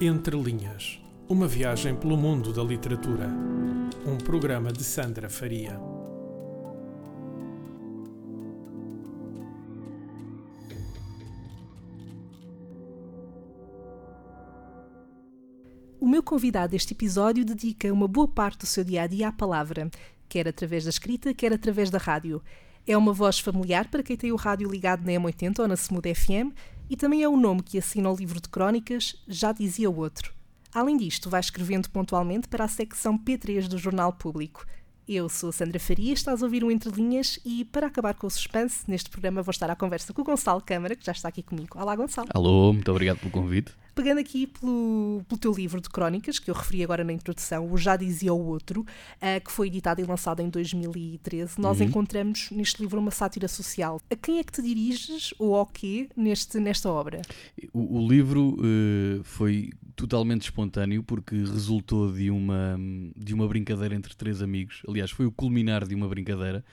Entre Linhas Uma viagem pelo mundo da literatura. Um programa de Sandra Faria. O meu convidado deste episódio dedica uma boa parte do seu dia a dia à palavra, quer através da escrita, quer através da rádio. É uma voz familiar para quem tem o rádio ligado na M80 ou na Smooth FM e também é o nome que assina o livro de crónicas Já Dizia o Outro. Além disto, vai escrevendo pontualmente para a secção P3 do Jornal Público. Eu sou a Sandra Faria, estás a ouvir o Entre Linhas e, para acabar com o suspense, neste programa vou estar à conversa com o Gonçalo Câmara, que já está aqui comigo. Olá, Gonçalo. Alô, muito obrigado pelo convite. Pegando aqui pelo, pelo teu livro de crónicas, que eu referi agora na introdução, o Já Dizia o Outro, uh, que foi editado e lançado em 2013, nós uhum. encontramos neste livro uma sátira social. A quem é que te diriges ou ao quê neste, nesta obra? O, o livro uh, foi totalmente espontâneo porque resultou de uma, de uma brincadeira entre três amigos. Aliás, foi o culminar de uma brincadeira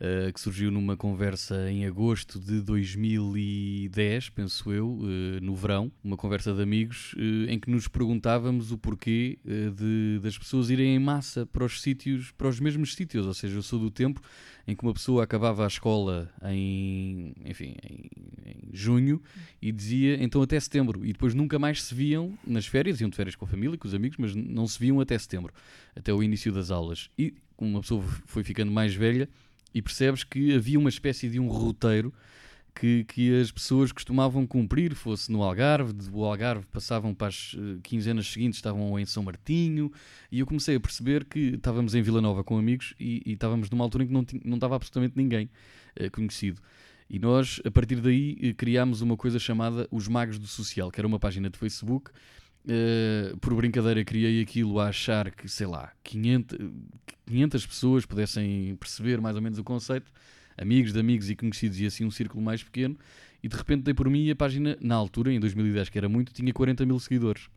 uh, que surgiu numa conversa em agosto de 2010, penso eu, uh, no verão. Uma conversa de amigos uh, em que nos perguntávamos o porquê de, das pessoas irem em massa para os sítios, para os mesmos sítios. Ou seja, eu sou do tempo em que uma pessoa acabava a escola em, enfim, em, em, junho e dizia então até setembro e depois nunca mais se viam nas férias, iam de férias com a família, com os amigos, mas não se viam até setembro, até o início das aulas. E uma pessoa foi ficando mais velha e percebes que havia uma espécie de um roteiro que, que as pessoas costumavam cumprir, fosse no Algarve, do Algarve passavam para as uh, quinzenas seguintes, estavam em São Martinho, e eu comecei a perceber que estávamos em Vila Nova com amigos e, e estávamos numa altura em que não, não estava absolutamente ninguém uh, conhecido. E nós, a partir daí, uh, criámos uma coisa chamada Os Magos do Social, que era uma página de Facebook. Uh, por brincadeira, criei aquilo a achar que, sei lá, 500, 500 pessoas pudessem perceber mais ou menos o conceito amigos de amigos e conhecidos e assim um círculo mais pequeno. E de repente dei por mim e a página, na altura, em 2010, que era muito, tinha 40 mil seguidores.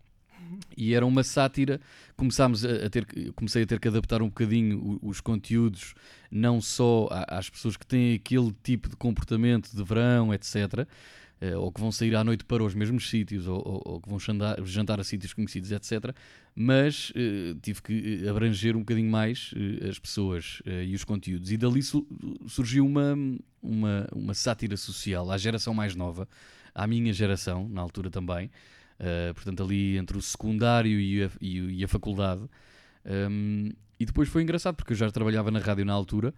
E era uma sátira. Começámos a, ter, comecei a ter que adaptar um bocadinho os, conteúdos, não só às pessoas que têm aquele tipo de comportamento de verão, etc ou que vão sair à noite para os mesmos sítios, ou, ou, ou que vão jantar, jantar, a sítios conhecidos, etc. Mas uh, tive que eh, abranger um bocadinho mais uh, as pessoas e os conteúdos. E dali su surgiu uma, uma, uma sátira social à geração mais nova, à minha geração, na altura também. portanto, ali entre o secundário e a, e, e a faculdade. Um, e depois foi engraçado, porque eu já trabalhava na rádio na altura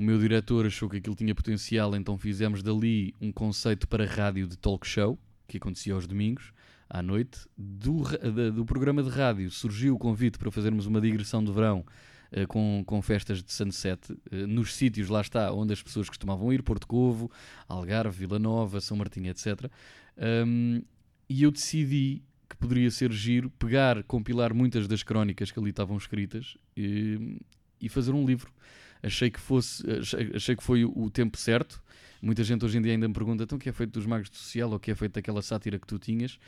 o meu diretor achou que aquilo tinha potencial, então fizemos dali um conceito para rádio de talk show, que acontecia aos domingos, à noite. Do, do programa de rádio surgiu o convite para fazermos uma digressão de verão uh, com, com festas de sunset uh, nos sítios, lá está, onde as pessoas costumavam ir, Porto Covo, Algarve, Vila Nova, São Martinho, etc. Um, e eu decidi que poderia ser giro pegar, compilar muitas das crónicas que ali estavam escritas e, e fazer um livro achei que fosse achei, achei que foi o, tempo certo. Muita gente hoje em dia ainda me pergunta então o que é feito dos magos do social ou o que é feito daquela sátira que tu tinhas.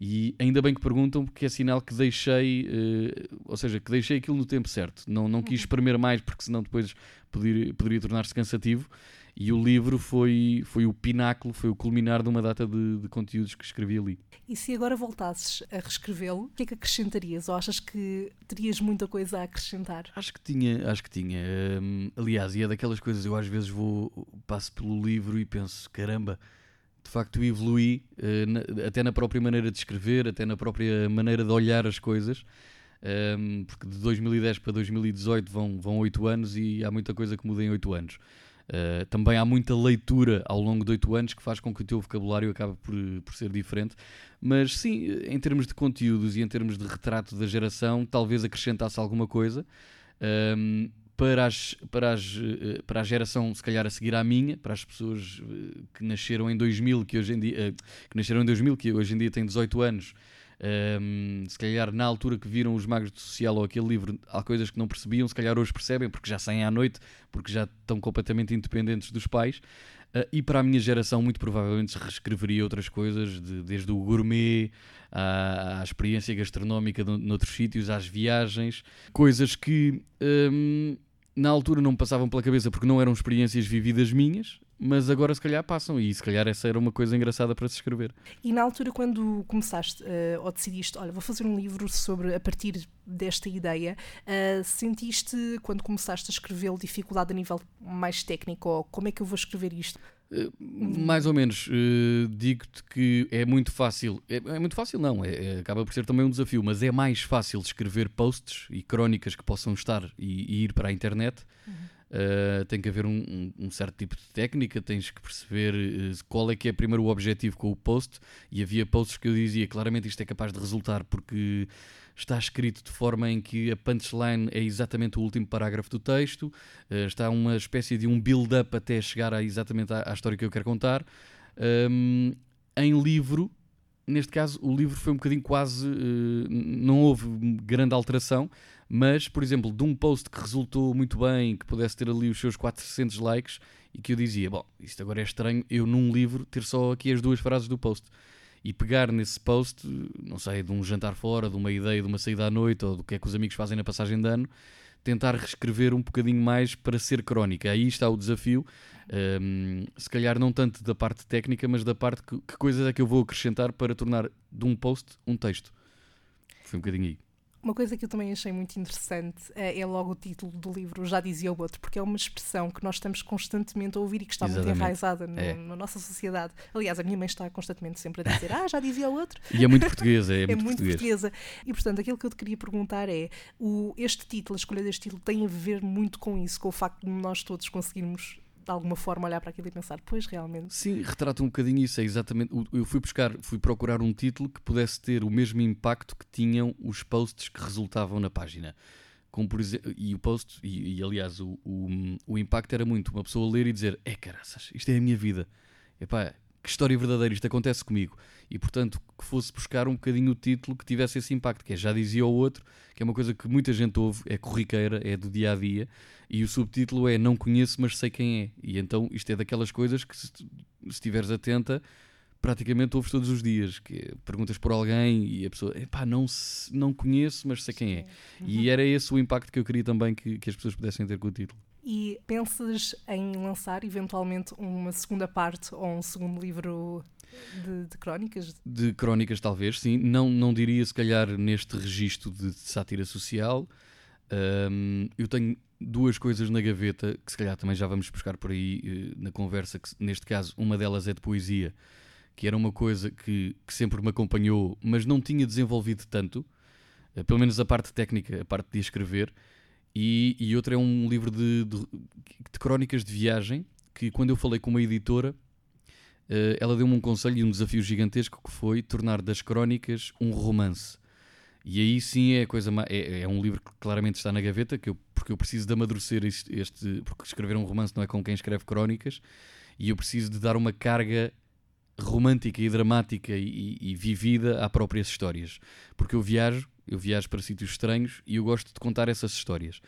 E ainda bem que perguntam, porque é sinal que deixei, uh, ou seja, que deixei aquilo no tempo certo. Não, não quis uhum. espremer mais, porque senão depois poderia, poderia tornar-se cansativo. E o livro foi, foi o pináculo, foi o culminar de uma data de, de conteúdos que escrevi ali. E se agora voltasses a reescrevê-lo, o que é que acrescentarias? Ou achas que terias muita coisa a acrescentar? Acho que tinha, acho que tinha. Um, aliás, e é daquelas coisas, eu às vezes vou, passo pelo livro e penso, caramba, de facto evolui uh, na, até na própria maneira de escrever, até na própria maneira de olhar as coisas. Um, porque de 2010 para 2018 vão, vão 8 anos e há muita coisa que muda em 8 anos. Uh, também há muita leitura ao longo de 8 anos que faz com que o teu vocabulário acabe por, por ser diferente. Mas sim, em termos de conteúdos e em termos de retrato da geração, talvez acrescentasse alguma coisa. Um, ehm, para, as, para, as, eh, para a geração, se calhar, a seguir à minha, para as pessoas eh, que nasceram em 2000, que hoje em dia, que nasceram em 2000, que hoje em dia têm 18 anos, um, se calhar na altura que viram os Magos do Social ou aquele livro, há coisas que não percebiam, se calhar hoje percebem, porque já saem à noite, porque já estão completamente independentes dos pais. Uh, e para a minha geração, muito provavelmente reescreveria outras coisas, de, desde o gourmet à, à experiência gastronómica de, noutros sítios, às viagens, coisas que um, na altura não me passavam pela cabeça porque não eram experiências vividas minhas, mas agora se calhar passam, e se calhar essa era uma coisa engraçada para se escrever. E na altura, quando começaste uh, ou decidiste, olha, vou fazer um livro sobre a partir desta ideia, uh, sentiste quando começaste a escrevê-lo dificuldade a nível mais técnico? Ou como é que eu vou escrever isto? Uh, mais ou menos, digo-te que é muito fácil, é, é muito fácil não, é, é, acaba por ser também um desafio, mas é mais fácil escrever posts e crónicas que possam estar e, e ir para a internet. Uhum. Uh, tem que haver um, um, certo tipo de técnica, tens que perceber qual é que é primeiro o objetivo com o post. E havia posts que eu dizia claramente isto é capaz de resultar porque está escrito de forma em que a punchline é exatamente o último parágrafo do texto, uh, está uma espécie de um build-up até chegar a, exatamente à, à, história que eu quero contar. Um, em livro, neste caso, o livro foi um bocadinho quase. Uh, não houve grande alteração, mas, por exemplo, de um post que resultou muito bem, que pudesse ter ali os seus 400 likes, e que eu dizia: Bom, isto agora é estranho, eu num livro ter só aqui as duas frases do post e pegar nesse post, não sei, de um jantar fora, de uma ideia de uma saída à noite ou do que é que os amigos fazem na passagem de ano, tentar reescrever um bocadinho mais para ser crónica. Aí está o desafio, um, se calhar não tanto da parte técnica, mas da parte que, que coisas é que eu vou acrescentar para tornar de um post um texto. Foi um bocadinho aí. Uma coisa que eu também achei muito interessante é, é, logo o título do livro, Já Dizia o Outro, porque é uma expressão que nós estamos constantemente a ouvir e que está Exatamente. muito enraizada no, é. na nossa sociedade. Aliás, a minha mãe está constantemente sempre a dizer, ah, já dizia o outro. E é muito portuguesa, é, é muito, muito portuguesa. E portanto, aquilo que eu te queria perguntar é: o, este título, a escolha deste título, tem a ver muito com isso, com o facto de nós todos conseguirmos de alguma forma olhar para aquilo e pensar, pois realmente. Sim, retrata um bocadinho isso, é exatamente. Eu fui buscar, fui procurar um título que pudesse ter o mesmo impacto que tinham os posts que resultavam na página. Como por exemplo, e o post, e, e aliás, o, o, o, impacto era muito uma pessoa ler e dizer: É caraças, isto é a minha vida. Epá, que história verdadeira, isto acontece comigo. E portanto, que fosse buscar um bocadinho o título que tivesse esse impacto, que é já dizia o outro, que é uma coisa que muita gente ouve, é corriqueira, é do dia a dia, e o subtítulo é Não conheço, mas sei quem é. E então isto é daquelas coisas que, se estiveres atenta, praticamente ouves todos os dias. Que é, perguntas por alguém e a pessoa, epá, não, não conheço, mas sei quem é. Uhum. E era esse o impacto que eu queria também que, que as pessoas pudessem ter com o título. E pensas em lançar eventualmente uma segunda parte ou um segundo livro de, de, crónicas? De crónicas, talvez, sim. Não, não diria, se calhar, neste registro de sátira social. Um, eu tenho duas coisas na gaveta que, se calhar, também já vamos buscar por aí uh, na conversa. Que, neste caso, uma delas é de poesia, que era uma coisa que, que sempre me acompanhou, mas não tinha desenvolvido tanto. Uh, pelo menos a parte técnica, a parte de escrever e, e outra é um livro de, de, de, crónicas de viagem que, quando eu falei com uma editora, uh, ela deu-me um conselho e um desafio gigantesco que foi tornar das crónicas um romance. E aí sim é coisa é, é, um livro que claramente está na gaveta, que eu, porque eu preciso de amadurecer este, este, Porque escrever um romance não é com quem escreve crónicas, e eu preciso de dar uma carga romântica e dramática e, e, e vivida a próprias histórias. Porque eu viajo eu viajo para sítios estranhos e eu gosto de contar essas histórias.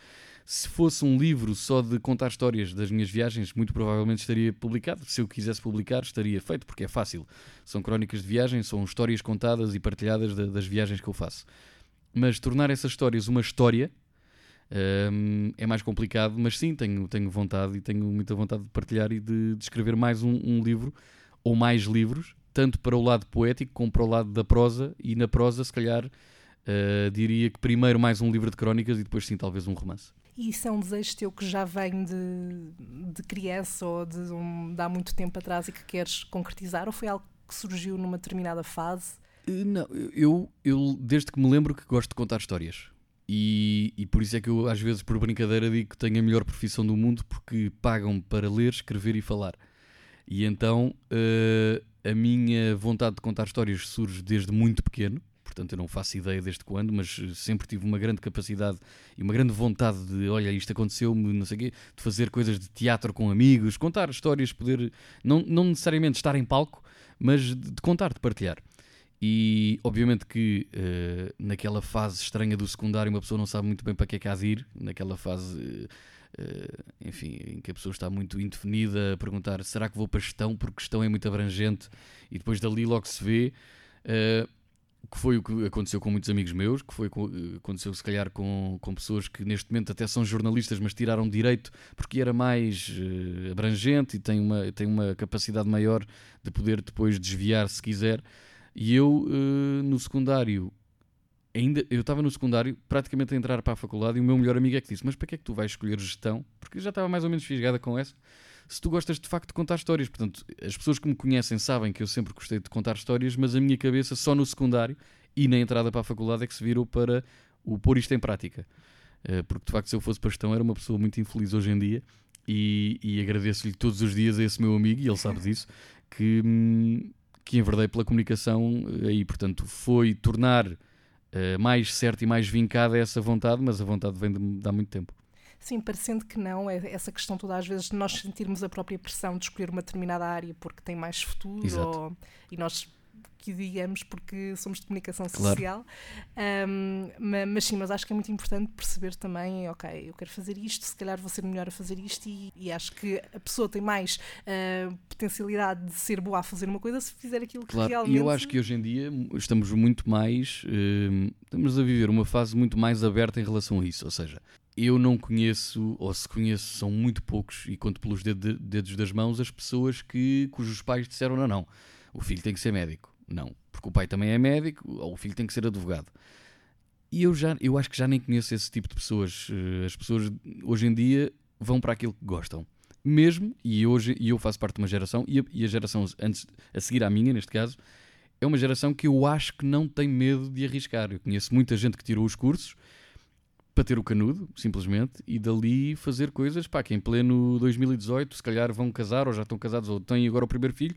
Se fosse um livro só de contar histórias das minhas viagens, muito provavelmente estaria publicado. Se eu quisesse publicar, estaria feito, porque é fácil. São crónicas de viagem, são histórias contadas e partilhadas de, das viagens que eu faço. Mas tornar essas histórias uma história um, é mais complicado, mas sim, tenho, tenho vontade e tenho muita vontade de partilhar e de, de escrever mais um, um livro ou mais livros, tanto para o lado poético como para o lado da prosa, e na prosa, se calhar Uh, diria que primeiro mais um livro de crónicas e depois sim talvez um romance. E isso é um desejo teu que já vem de, de criança ou de, um, de há muito tempo atrás e que queres concretizar ou foi algo que surgiu numa determinada fase? Uh, não, eu, eu desde que me lembro que gosto de contar histórias. E, e por isso é que eu às vezes por brincadeira digo que tenho a melhor profissão do mundo porque pagam para ler, escrever e falar. E então uh, a minha vontade de contar histórias surge desde muito pequeno portanto eu não faço ideia desde quando, mas eh, sempre tive uma grande capacidade e uma grande vontade de, olha, isto aconteceu-me, não sei o quê, de fazer coisas de teatro com amigos, contar histórias, poder, não, não necessariamente estar em palco, mas de, de contar, de partilhar. E obviamente que uh, naquela fase estranha do secundário uma pessoa não sabe muito bem para que é que há de ir, naquela fase, uh, enfim, em que a pessoa está muito indefinida a perguntar será que vou para gestão, porque gestão é muito abrangente e depois dali logo se vê. Que foi o que aconteceu com muitos amigos meus, que foi aconteceu se calhar com, com pessoas que neste momento até são jornalistas, mas tiraram direito porque era mais uh, abrangente e tem uma, tem uma capacidade maior de poder depois desviar se quiser. E eu uh, no secundário ainda eu estava no secundário praticamente a entrar para a faculdade e o meu melhor amigo é que disse: Mas para que é que tu vais escolher gestão? Porque eu já estava mais ou menos fisgada com essa. Se tu gostas de facto de contar histórias, portanto, as pessoas que me conhecem sabem que eu sempre gostei de contar histórias, mas a minha cabeça só no secundário e na entrada para a faculdade é que se virou para o pôr isto em prática. Eh, porque de facto, se eu fosse pastão, era uma pessoa muito infeliz hoje em dia e, e agradeço-lhe todos os dias a esse meu amigo, e ele sabe disso, que, hum, que enverdei pela comunicação eh, aí. Portanto, foi tornar uh, mais certo e mais vincada essa vontade, mas a vontade vem de, de há muito tempo. Sim, parecendo que não, é essa questão toda, às vezes, de nós sentirmos a própria pressão de escolher uma determinada área porque tem mais futuro ou, e nós que digamos porque somos de comunicação social. Claro. Um, mas sim, mas acho que é muito importante perceber também, ok, eu quero fazer isto, se calhar vou ser melhor a fazer isto e, e acho que a pessoa tem mais uh, potencialidade de ser boa a fazer uma coisa se fizer aquilo que claro. realmente... E eu acho que hoje em dia estamos muito mais, uh, estamos a viver uma fase muito mais aberta em relação a isso, ou seja, eu não conheço, ou se conheço, são muito poucos, e conto pelos dedos das mãos, as pessoas que, cujos pais disseram: não, não, o filho tem que ser médico. Não, porque o pai também é médico, ou o filho tem que ser advogado. E eu, já, eu acho que já nem conheço esse tipo de pessoas. Eh, as pessoas hoje em dia vão para aquilo que gostam. Mesmo, e hoje e eu faço parte de uma geração, e a, e a geração antes, a seguir à minha, neste caso, é uma geração que eu acho que não tem medo de arriscar. Eu conheço muita gente que tirou os cursos para ter o canudo, simplesmente, e dali fazer coisas pá, que em pleno 2018 se calhar vão casar ou já estão casados ou têm agora o primeiro filho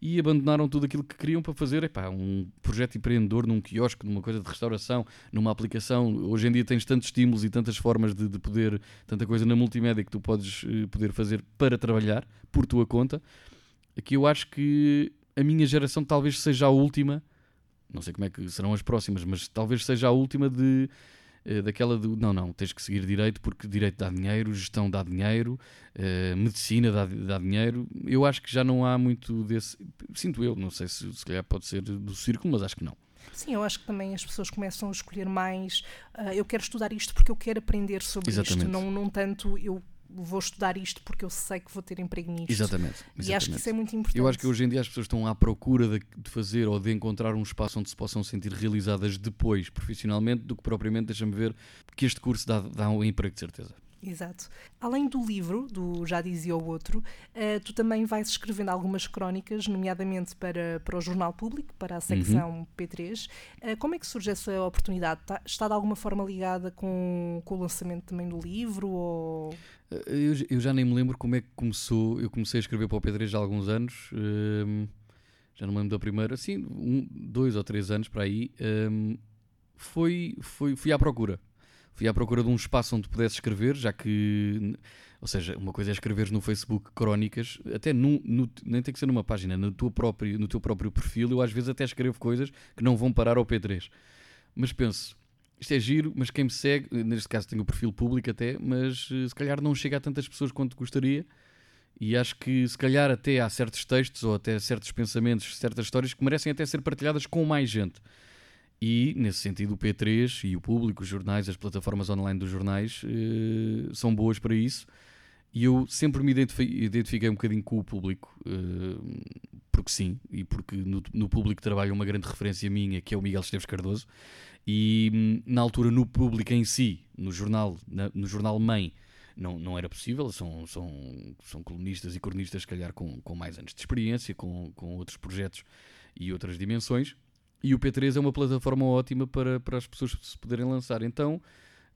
e abandonaram tudo aquilo que queriam para fazer epá, um projeto empreendedor num quiosque, numa coisa de restauração, numa aplicação. Hoje em dia tens tantos estímulos e tantas formas de, de poder, tanta coisa na multimédia que tu podes uh, poder fazer para trabalhar por tua conta, que eu acho que a minha geração talvez seja a última, não sei como é que serão as próximas, mas talvez seja a última de eh, daquela do não, não, tens que seguir direito porque direito dá dinheiro, gestão dá dinheiro, uh, medicina dá, dá dinheiro. Eu acho que já não há muito desse. Sinto eu, não sei se se calhar pode ser do círculo, mas acho que não. Sim, eu acho que também as pessoas começam a escolher mais. Uh, eu quero estudar isto porque eu quero aprender sobre Exatamente. isto, não, não tanto eu vou estudar isto porque eu sei que vou ter emprego nisto. Exatamente, exatamente. E acho que isso é muito importante. Eu acho que hoje em dia as pessoas estão à procura de, de, fazer ou de encontrar um espaço onde se possam sentir realizadas depois, profissionalmente, do que propriamente, deixa-me ver, que este curso dá, dá um emprego de certeza. Exato. Além do livro, do Já Dizia o Outro, uh, tu também vais escrevendo algumas crónicas, nomeadamente para, para o Jornal Público, para a secção uhum. P3. Uh, como é que surge essa oportunidade? Está, está de alguma forma ligada com, com o lançamento também do livro? Ou... Eh, eu, eu, já nem me lembro como é que começou. Eu comecei a escrever para o P3 há alguns anos. Um, já não me lembro da primeira. Sim, um, dois ou três anos para aí. Um, foi, foi, fui à procura fui à procura de um espaço onde pudesse escrever, já que, ou seja, uma coisa é escrever no Facebook crónicas, até no, nem tem que ser numa página, no, teu próprio, no teu próprio perfil, eu às vezes até escrevo coisas que não vão parar ao P3. Mas penso, isto é giro, mas quem me segue, neste caso tenho o perfil público até, mas eh, se calhar não chega a tantas pessoas quanto gostaria. E acho que se calhar até há certos textos ou até certos pensamentos, certas histórias que merecem até ser partilhadas com mais gente. E, nesse sentido, o P3 e o público, os jornais, as plataformas online dos jornais uh, são boas para isso. E eu sempre me identifiquei, um bocadinho com o público, uh, porque sim, e porque no, no, público trabalha uma grande referência minha, que é o Miguel Esteves Cardoso. E hum, na altura, no público em si, no jornal, na, no jornal Mãe, não, não era possível. São, são, são colunistas e cronistas, se calhar, com, com mais anos de experiência, com, com outros projetos e outras dimensões. E o P3 é uma plataforma ótima para, para as pessoas se poderem lançar. Então,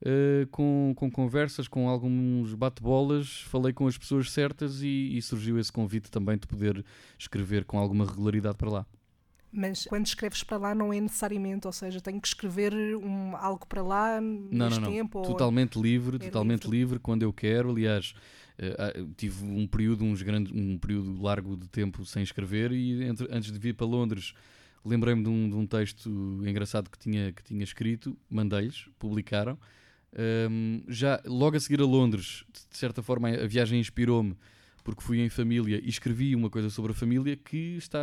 uh, com, com conversas, com alguns bate-bolas, falei com as pessoas certas e, e, surgiu esse convite também de poder escrever com alguma regularidade para lá. Mas quando escreves para lá não é necessariamente, ou seja, tenho que escrever um, algo para lá não, não, não. tempo? Totalmente livre, é totalmente livre. livre. quando eu quero. Aliás, uh, tive um período, uns grandes, um período largo de tempo sem escrever e entre, antes de vir para Londres lembrei-me de, um, de um, texto engraçado que tinha, que tinha escrito, mandei-lhes, publicaram. Um, já logo a seguir a Londres, de certa forma, a viagem inspirou-me porque fui em família e escrevi uma coisa sobre a família que está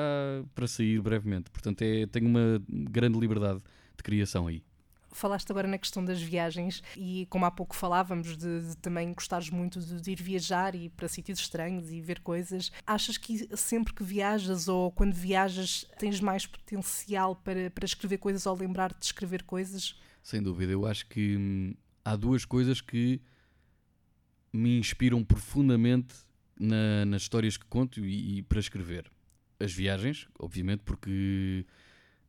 para sair brevemente. Portanto, é, tenho uma grande liberdade de criação aí. Falaste agora na questão das viagens e, como há pouco falávamos, de, de também gostares muito de, de, ir viajar e para sítios estranhos e ver coisas. Achas que sempre que viajas ou quando viajas tens mais potencial para, para escrever coisas ou lembrar-te de escrever coisas? Sem dúvida. Eu acho que hum, há duas coisas que me inspiram profundamente na, nas histórias que conto e, e, para escrever. As viagens, obviamente, porque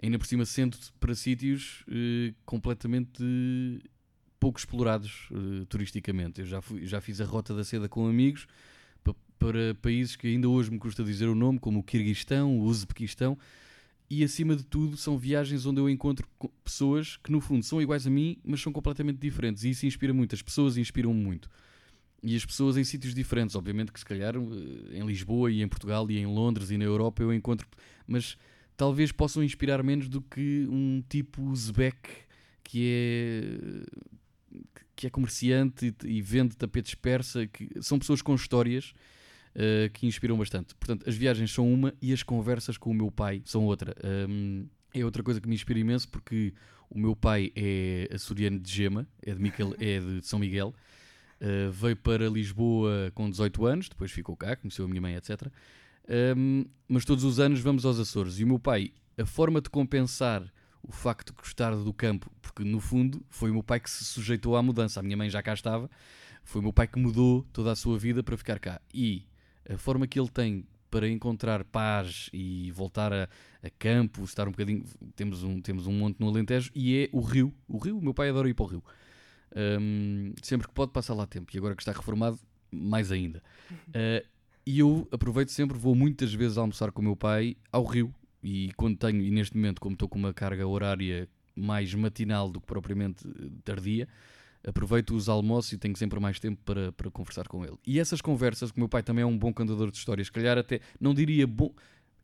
ainda por cima sendo para sítios eh, completamente pouco explorados eh, turisticamente. Eu já, fui, já fiz a Rota da Seda com amigos pa, para países que ainda hoje me custa dizer o nome, como o Kirguistão, o Uzbequistão, e acima de tudo são viagens onde eu encontro pessoas que no fundo são iguais a mim, mas são completamente diferentes, e isso inspira muito. As pessoas inspiram-me muito e as pessoas em sítios diferentes. Obviamente que se calhar eh, em Lisboa e em Portugal e em Londres e na Europa eu encontro, mas talvez possam inspirar menos do que um tipo Uzbek que é que é comerciante e, e vende tapetes persa, que são pessoas com histórias uh, que inspiram bastante. Portanto, as viagens são uma e as conversas com o meu pai são outra. Um, é outra coisa que me inspira imenso porque o meu pai é açoriano de Gema, é de, Miquel, é de São Miguel Uh, veio para Lisboa com 18 anos, depois ficou cá, conheceu a minha mãe, etc. Um, mas todos os anos vamos aos Açores. E o meu pai, a forma de compensar o facto de gostar do campo, porque no fundo foi o meu pai que se sujeitou à mudança, a minha mãe já cá estava, foi o meu pai que mudou toda a sua vida para ficar cá. E a forma que ele tem para encontrar paz e voltar a, a, campo, estar um bocadinho. Temos um, temos um monte no Alentejo e é o rio. O rio, o meu pai adora ir para o rio. Um, sempre que pode passar lá tempo. E agora que está reformado, mais ainda. Uh, e eu aproveito sempre, vou muitas vezes almoçar com o meu pai ao Rio. E quando tenho, e neste momento, como estou com uma carga horária mais matinal do que propriamente tardia, aproveito os almoços e tenho sempre mais tempo para, para conversar com ele. E essas conversas, que o meu pai também é um bom contador de histórias, se calhar até, não diria bom,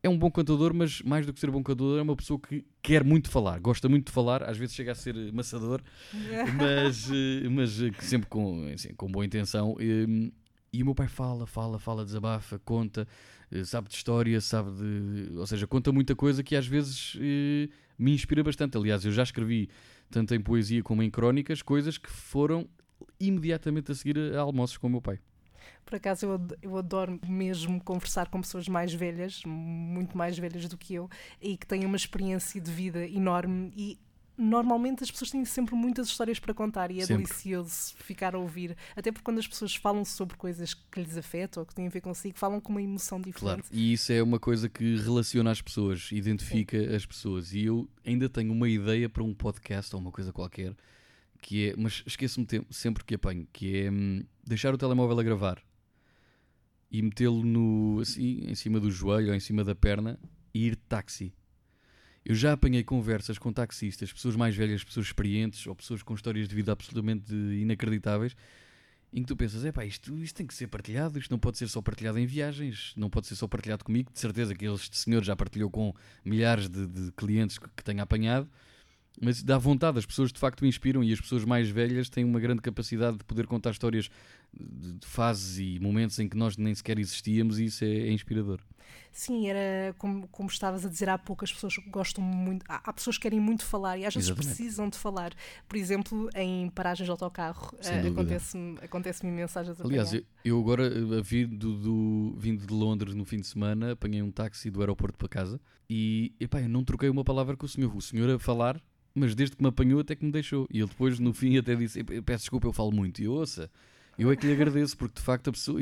é um bom cantador, mas mais do que ser bom cantador, é uma pessoa que quer muito falar, gosta muito de falar, às vezes chega a ser maçador, mas, eh, mas eh, sempre com, assim, com boa intenção. E, e o meu pai fala, fala, fala, desabafa, conta, eh, sabe de história, sabe de. Ou seja, conta muita coisa que às vezes me inspira bastante. Aliás, eu já escrevi tanto em poesia como em crónicas coisas que foram imediatamente a seguir a almoços com o meu pai. Por acaso eu, eu adoro mesmo conversar com pessoas mais velhas, muito mais velhas do que eu, e que têm uma experiência de vida enorme e normalmente as pessoas têm sempre muitas histórias para contar e é sempre. delicioso ficar a ouvir. Até porque quando as pessoas falam sobre coisas que lhes afetam ou que têm a ver consigo, falam com uma emoção diferente. Claro, e isso é uma coisa que relaciona as pessoas, identifica Sim. as pessoas. E eu ainda tenho uma ideia para um podcast ou uma coisa qualquer que é, mas esqueço-me sempre que apanho, que é hum, deixar o telemóvel a gravar e metê-lo no assim, em cima do joelho ou em cima da perna e ir de táxi. Eu já apanhei conversas com taxistas, pessoas mais velhas, pessoas experientes ou pessoas com histórias de vida absolutamente inacreditáveis, em que tu pensas, é pá, isto, isto tem que ser partilhado, isto não pode ser só partilhado em viagens, não pode ser só partilhado comigo, de certeza que este senhor já partilhou com milhares de, de clientes que, que tenha apanhado, mas dá vontade, as pessoas de facto inspiram e as pessoas mais velhas têm uma grande capacidade de poder contar histórias de fases e momentos em que nós nem sequer existíamos e isso é, é inspirador. Sim, era como, como estavas a dizer há pouco, as pessoas gostam muito, há, há pessoas que querem muito falar e às vezes Exatamente. precisam de falar. Por exemplo, em paragens de autocarro, uh, acontece-me acontece mensagens Aliás, eu, eu agora, eh, vindo, do, vindo de Londres no fim de semana, apanhei um táxi do aeroporto para casa e epá, eu não troquei uma palavra com o senhor. O senhor a falar mas desde que me apanhou até que me deixou. E ele depois, no fim, até disse: Peço desculpa, eu falo muito. E ouça, eu é que lhe agradeço, porque de facto a pessoa.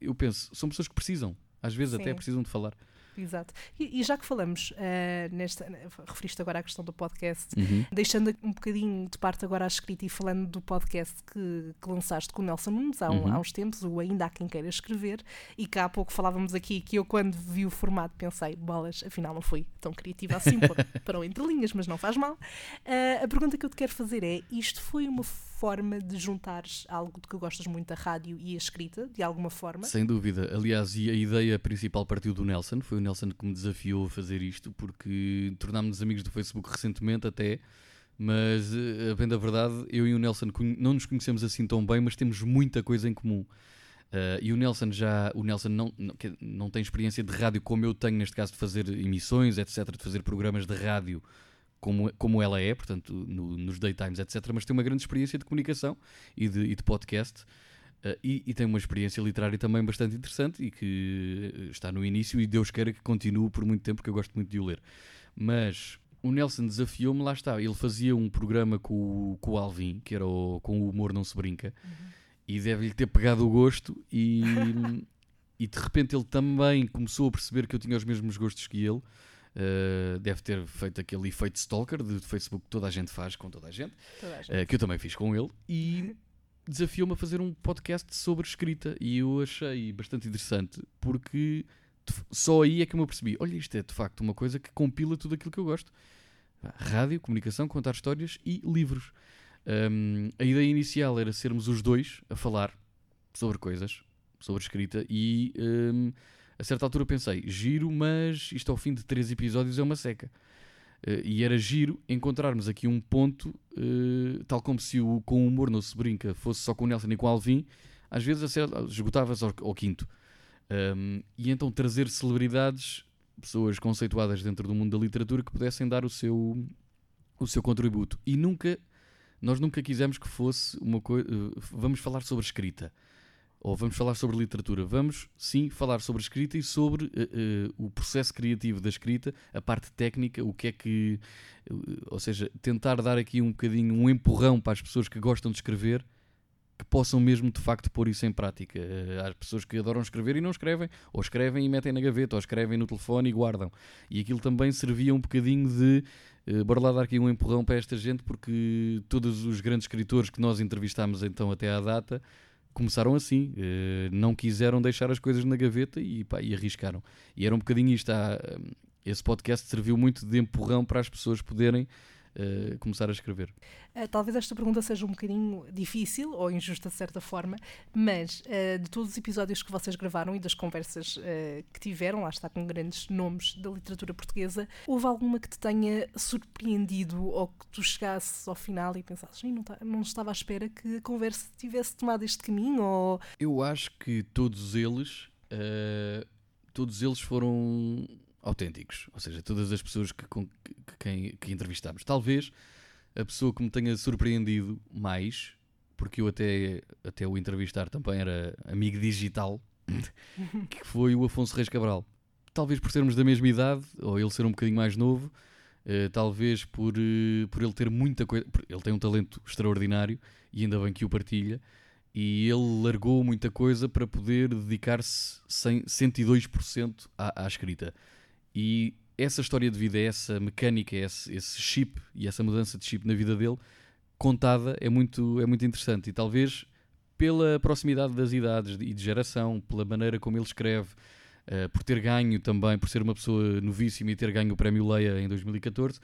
Eu penso, são pessoas que precisam, às vezes Sim. até precisam de falar. Exato. E, e, já que falamos uh, nesta, referiste agora à questão do podcast, uhum. deixando um bocadinho de parte agora a escrita e falando do podcast que, que lançaste com o Nelson Nunes há, um, uhum. há, uns tempos, o Ainda Há Quem Queira Escrever, e que há pouco falávamos aqui que eu, quando vi o formato, pensei, bolas, afinal não fui tão criativa assim para o Entre Linhas, mas não faz mal. Uh, a pergunta que eu te quero fazer é: isto foi uma forma de juntares algo de que gostas muito, a rádio e a escrita, de alguma forma? Sem dúvida. Aliás, e a ideia principal partiu do Nelson, foi o Nelson que me desafiou a fazer isto, porque tornámos-nos amigos do Facebook recentemente até, mas eh, a bem da verdade, eu e o Nelson não nos conhecemos assim tão bem, mas temos muita coisa em comum. Uh, e o Nelson já o Nelson não, não, não tem experiência de rádio como eu tenho neste caso de fazer emissões etc de fazer programas de rádio como, como ela é portanto no, nos daytimes etc mas tem uma grande experiência de comunicação e de, e de podcast uh, e, e, tem uma experiência literária também bastante interessante e que está no início e Deus queira que continue por muito tempo porque eu gosto muito de o ler mas o Nelson desafiou-me lá está ele fazia um programa com, com o Alvin que era o, com o humor não se brinca uhum e deve-lhe ter pegado o gosto e, e de repente ele também começou a perceber que eu tinha os mesmos gostos que ele. Uh, deve ter feito aquele efeito stalker de Facebook que toda a gente faz com toda a gente, toda a gente. Uh, que eu também fiz com ele, e desafiou-me a fazer um podcast sobre escrita. E eu achei bastante interessante porque só aí é que eu me percebi: olha, isto é de facto uma coisa que compila tudo aquilo que eu gosto: rádio, comunicação, contar histórias e livros. Um, a ideia inicial era sermos os dois a falar sobre coisas, sobre escrita, e um, a certa altura pensei: giro, mas isto ao fim de três episódios é uma seca. Uh, e era giro encontrarmos aqui um ponto, uh, tal como se o com humor não se brinca fosse só com o Nelson e com o Alvin, às vezes esgotava-se ao, ao, quinto. Um, e então trazer celebridades, pessoas conceituadas dentro do mundo da literatura que pudessem dar o seu, o seu contributo. E nunca nós nunca quisemos que fosse uma coisa. Uh, vamos falar sobre escrita. Ou vamos falar sobre literatura. Vamos, sim, falar sobre escrita e sobre uh, uh, o processo criativo da escrita, a parte técnica, o que é que. ou seja, tentar dar aqui um bocadinho um empurrão para as pessoas que gostam de escrever que possam mesmo de facto pôr isso em prática. Há pessoas que adoram escrever e não escrevem, ou escrevem e metem na gaveta, ou escrevem no telefone e guardam. E aquilo também servia um bocadinho de Uh, bora lá dar aqui um empurrão para esta gente, porque todos os grandes escritores que nós entrevistámos então até à data começaram assim, uh, não quiseram deixar as coisas na gaveta e, pá, e arriscaram. E era um bocadinho isto. Há, esse podcast serviu muito de empurrão para as pessoas poderem uh, começar a escrever? Uh, talvez esta pergunta seja um bocadinho difícil ou injusta de certa forma, mas uh, de todos os episódios que vocês gravaram e das conversas que tiveram, lá está com grandes nomes da literatura portuguesa, houve alguma que te tenha surpreendido ou que tu chegasses ao final e pensasses, não, tá, não estava à espera que a conversa tivesse tomado este caminho? Ou... Eu acho que todos eles. todos eles foram autênticos, ou seja, todas as pessoas que, com, que, que, entrevistámos. Talvez a pessoa que me tenha surpreendido mais, porque eu até, até o entrevistar também era amigo digital, que foi o Afonso Reis Cabral. Talvez por sermos da mesma idade, ou ele ser um bocadinho mais novo, uh, talvez por, uh, por ele ter muita coisa. Ele tem um talento extraordinário e ainda bem que o partilha. E ele largou muita coisa para poder dedicar-se 102% à, à escrita. E essa história de vida, essa mecânica, esse, esse chip e essa mudança de chip na vida dele, contada, é muito, é muito interessante. E talvez pela proximidade das idades e de geração, pela maneira como ele escreve, uh, por ter ganho também, por ser uma pessoa novíssima e ter ganho o prémio Leia em 2014,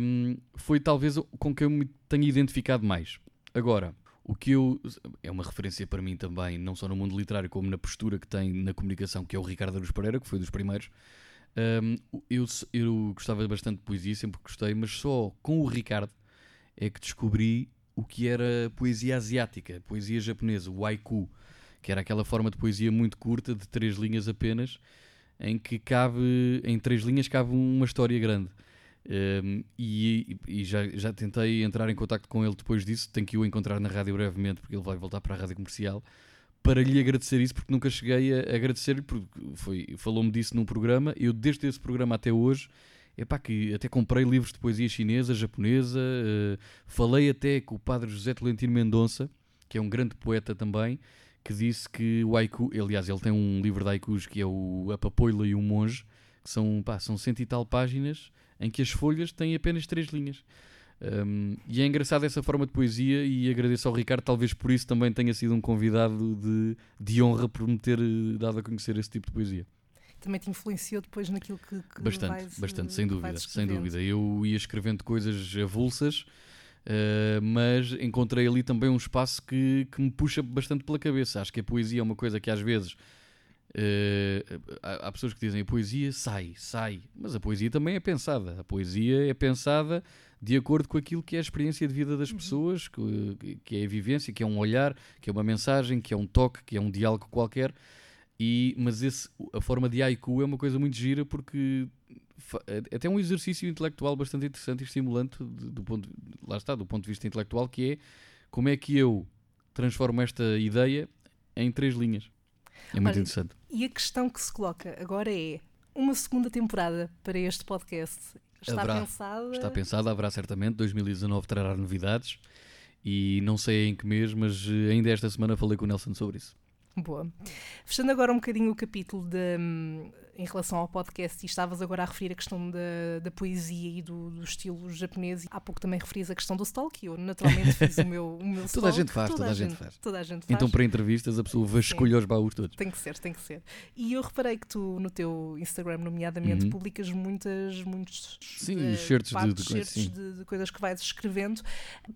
um, foi talvez com que eu me tenha identificado mais. Agora, o que eu. É uma referência para mim também, não só no mundo literário, como na postura que tem na comunicação, que é o Ricardo Aruz Pereira, que foi dos primeiros. Um, eu, eu gostava bastante de poesia, sempre gostei, mas só com o Ricardo é que descobri o que era poesia asiática, poesia japonesa, o haiku, que era aquela forma de poesia muito curta, de três linhas apenas, em que cabe, em três linhas cabe uma história grande. Um, e, e já, já tentei entrar em contato com ele depois disso, tenho que o encontrar na rádio brevemente, porque ele vai voltar para a rádio comercial para lhe agradecer isso, porque nunca cheguei a agradecer-lhe, porque foi, falou-me disso num programa. Eu, desde esse programa até hoje, epá, que até comprei livros de poesia chinesa, japonesa, uh, falei até com o padre José Tolentino Mendonça, que é um grande poeta também, que disse que o haiku, aliás, ele tem um livro de haikus que é o A Papoila e o Monge, que são, pá, são cento e tal páginas, em que as folhas têm apenas três linhas. Um, e é engraçado essa forma de poesia e agradeço ao Ricardo, talvez por isso também tenha sido um convidado de, de honra por me ter eh, dado a conhecer esse tipo de poesia. Também te influenciou depois naquilo que, que Bastante, vais, bastante, sem dúvida, sem dúvida. Eu ia escrevendo coisas avulsas, uh, mas encontrei ali também um espaço que, que me puxa bastante pela cabeça. Acho que a poesia é uma coisa que às vezes Uh, há, há, pessoas que dizem a poesia sai, sai, mas a poesia também é pensada. A poesia é pensada de acordo com aquilo que é a experiência de vida das Uhum. pessoas, que, que é a vivência, que é um olhar, que é uma mensagem, que é um toque, que é um diálogo qualquer. E, mas esse, a forma de haiku é uma coisa muito gira porque é é até um exercício intelectual bastante interessante e estimulante de- do ponto, lá está, do ponto de vista intelectual, que é como é que eu transformo esta ideia em três linhas. É muito Olha, interessante. E a questão que se coloca agora é uma segunda temporada para este podcast. Está Haverá. pensada. Está pensado, haverá certamente. 2019 trará novidades e não sei em que mês, mas eh, ainda esta semana falei com o Nelson sobre isso. Boa. Fechando agora um bocadinho o capítulo de, hum, em relação ao podcast, e estavas agora a referir a questão da, da poesia e do, do estilo japonês. e Há pouco também referias a questão do stalk, eu naturalmente fiz o meu, o meu Toda a stalk. gente faz, toda a gente faz. Toda a gente faz. Então, para entrevistas, a pessoa vasculha os baús todos. Tem que ser, tem que ser. E eu reparei que tu, no teu Instagram, nomeadamente, Uhum. publicas muitas, muitos Sim, excertos de- de coisas, de, de coisas que vais escrevendo.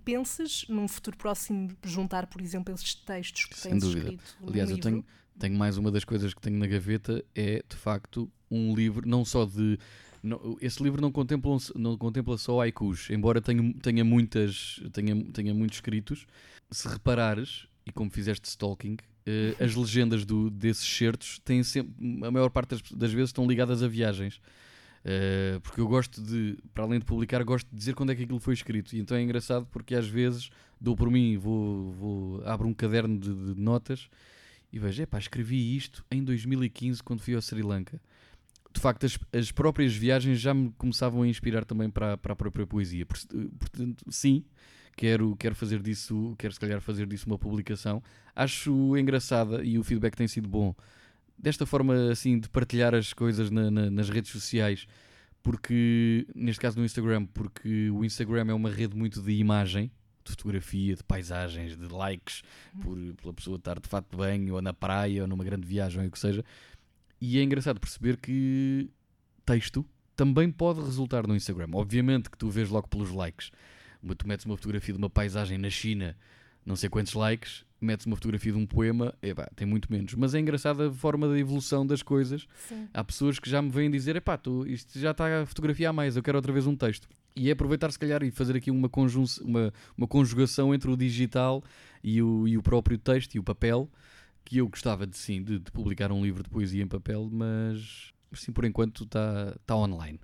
Pensas, num futuro próximo, juntar, por exemplo, esses textos que Sem tens dúvida. escrito num Aliás, eu livro? tenho, tenho mais uma das coisas que tenho na gaveta é, de facto, um livro, não só de. não- esse livro não contempla, não contempla só haikus, embora tenha, tenha, muitas, tenha, tenha muitos escritos. Se reparares, e como fizeste stalking, eh, as legendas do, desses certos têm sempre, a maior parte das, das vezes estão ligadas a viagens. Eh, porque eu gosto de, para além de publicar, gosto de dizer quando é que aquilo foi escrito. E então é engraçado porque às vezes dou por mim, vou, vou abro um caderno de, de notas e vejo, epá, escrevi isto em 2015 quando fui ao Sri Lanka. De facto, as, as próprias viagens já me começavam a inspirar também para, para a própria poesia. Por- Portanto, sim, quero, quero fazer disso, quero se calhar fazer disso uma publicação. Acho engraçada e o feedback tem sido bom. Desta forma, assim, de partilhar as coisas na- na- nas redes sociais, porque, neste caso no Instagram, porque o Instagram é uma rede muito de imagem, de fotografia, de paisagens, de likes, por, pela pessoa estar de fato de banho, ou na praia, ou numa grande viagem, ou o que seja. E é engraçado perceber que texto também pode resultar no Instagram. Obviamente que tu vês logo pelos likes. Uma- Tu metes uma fotografia de uma paisagem na China, não sei quantos likes, metes uma fotografia de um poema, epá, tem muito menos. Mas é engraçada a forma da evolução das coisas. Sim. Há pessoas que já me vêm dizer: epá, tu, isto já está a fotografia a mais, eu quero outra vez um texto. E é aproveitar, se calhar, e fazer aqui uma, uma, uma conjugação entre o digital e o, e o próprio texto e o papel. Que eu gostava de sim, de, de publicar um livro de poesia em papel, mas sim, por enquanto está tá online.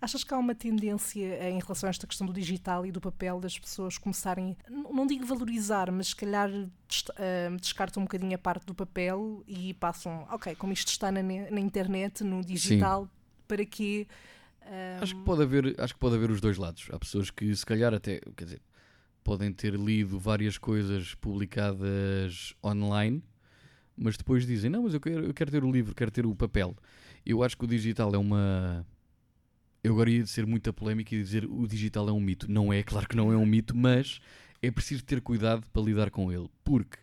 Achas que há uma tendência em relação a esta questão do digital e do papel das pessoas começarem, não digo valorizar, mas se calhar ah, descartam um bocadinho a parte do papel e passam, ok, como isto está na, na internet, no digital, para que. ah, Acho que pode haver, acho que pode haver os dois lados. Há pessoas que se calhar até, quer dizer, podem ter lido várias coisas publicadas online, mas depois dizem, não, mas eu quero, eu quero ter o livro, quero ter o papel. Eu acho que o digital é uma. Eu agora ia ser muita polémica e dizer o digital é um mito. Não é, claro que não é um mito, mas é preciso ter cuidado para lidar com ele. Porque,